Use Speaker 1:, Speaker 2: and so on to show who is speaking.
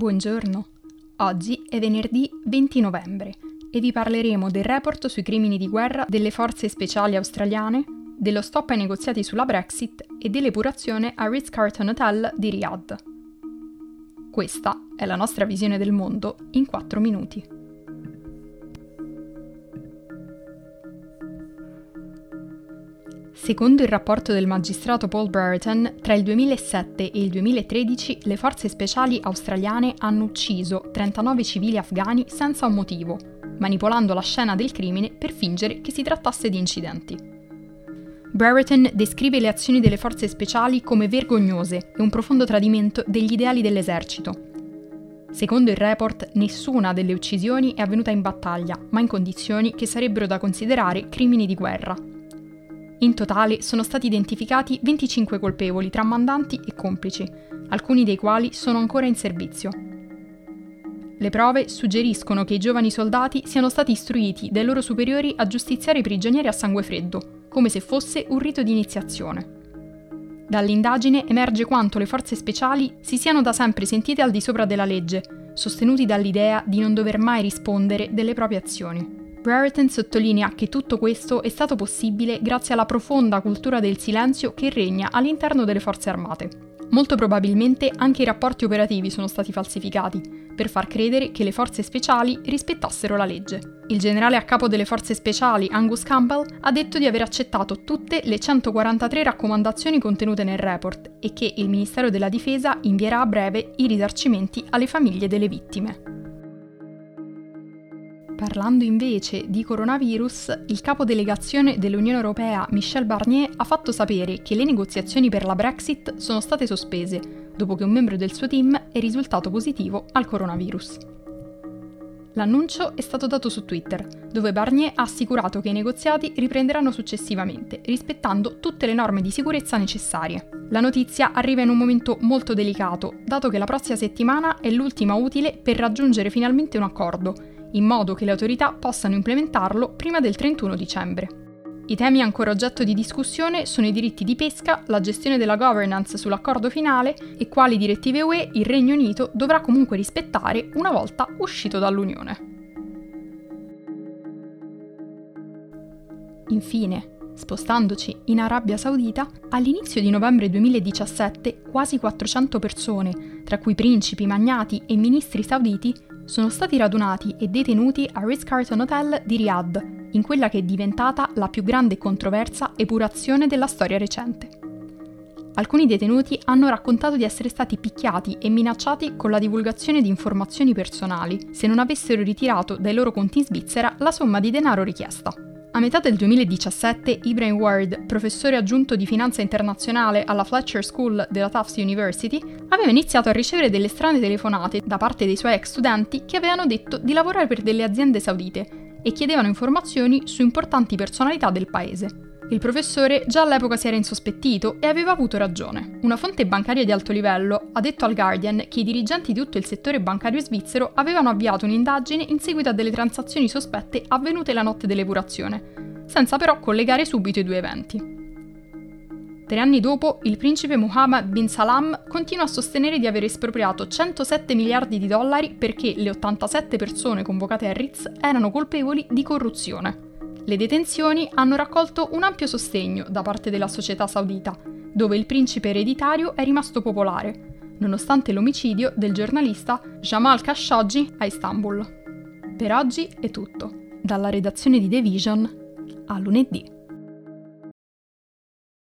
Speaker 1: Buongiorno, oggi è venerdì 20 novembre e vi parleremo del report sui crimini di guerra delle forze speciali australiane, dello stop ai negoziati sulla Brexit e dell'epurazione a Ritz-Carlton Hotel di Riyadh. Questa è la nostra visione del mondo in 4 minuti. Secondo il rapporto del magistrato Paul Brereton, tra il 2007 e il 2013 le forze speciali australiane hanno ucciso 39 civili afghani senza un motivo, manipolando la scena del crimine per fingere che si trattasse di incidenti. Brereton descrive le azioni delle forze speciali come vergognose e un profondo tradimento degli ideali dell'esercito. Secondo il report, nessuna delle uccisioni è avvenuta in battaglia, ma in condizioni che sarebbero da considerare crimini di guerra, in totale sono stati identificati 25 colpevoli tra mandanti e complici, alcuni dei quali sono ancora in servizio. Le prove suggeriscono che i giovani soldati siano stati istruiti dai loro superiori a giustiziare i prigionieri a sangue freddo, come se fosse un rito di iniziazione. Dall'indagine emerge quanto le forze speciali si siano da sempre sentite al di sopra della legge, sostenuti dall'idea di non dover mai rispondere delle proprie azioni. Brereton sottolinea che tutto questo è stato possibile grazie alla profonda cultura del silenzio che regna all'interno delle forze armate. Molto probabilmente anche i rapporti operativi sono stati falsificati, per far credere che le forze speciali rispettassero la legge. Il generale a capo delle forze speciali, Angus Campbell, ha detto di aver accettato tutte le 143 raccomandazioni contenute nel report e che il Ministero della Difesa invierà a breve i risarcimenti alle famiglie delle vittime. Parlando invece di coronavirus, il capo delegazione dell'Unione Europea Michel Barnier ha fatto sapere che le negoziazioni per la Brexit sono state sospese dopo che un membro del suo team è risultato positivo al coronavirus. L'annuncio è stato dato su Twitter, dove Barnier ha assicurato che i negoziati riprenderanno successivamente, rispettando tutte le norme di sicurezza necessarie. La notizia arriva in un momento molto delicato, dato che la prossima settimana è l'ultima utile per raggiungere finalmente un accordo in modo che le autorità possano implementarlo prima del 31 dicembre. I temi ancora oggetto di discussione sono i diritti di pesca, la gestione della governance sull'accordo finale e quali direttive UE il Regno Unito dovrà comunque rispettare una volta uscito dall'Unione. Infine, spostandoci in Arabia Saudita, all'inizio di novembre 2017 quasi 400 persone, tra cui principi, magnati e ministri sauditi, sono stati radunati e detenuti al Ritz-Carlton Hotel di Riyadh, in quella che è diventata la più grande e controversa epurazione della storia recente. Alcuni detenuti hanno raccontato di essere stati picchiati e minacciati con la divulgazione di informazioni personali se non avessero ritirato dai loro conti in Svizzera la somma di denaro richiesta. A metà del 2017 Ibrahim Ward, professore aggiunto di finanza internazionale alla Fletcher School della Tufts University, aveva iniziato a ricevere delle strane telefonate da parte dei suoi ex studenti che avevano detto di lavorare per delle aziende saudite e chiedevano informazioni su importanti personalità del paese. Il professore già all'epoca si era insospettito e aveva avuto ragione. Una fonte bancaria di alto livello ha detto al Guardian che i dirigenti di tutto il settore bancario svizzero avevano avviato un'indagine in seguito a delle transazioni sospette avvenute la notte dell'epurazione, senza però collegare subito i due eventi. Tre anni dopo, il principe Mohammed bin Salam continua a sostenere di aver espropriato 107 miliardi di dollari perché le 87 persone convocate a Ritz erano colpevoli di corruzione. Le detenzioni hanno raccolto un ampio sostegno da parte della società saudita, dove il principe ereditario è rimasto popolare, nonostante l'omicidio del giornalista Jamal Khashoggi a Istanbul. Per oggi è tutto. Dalla redazione di The Vision a lunedì.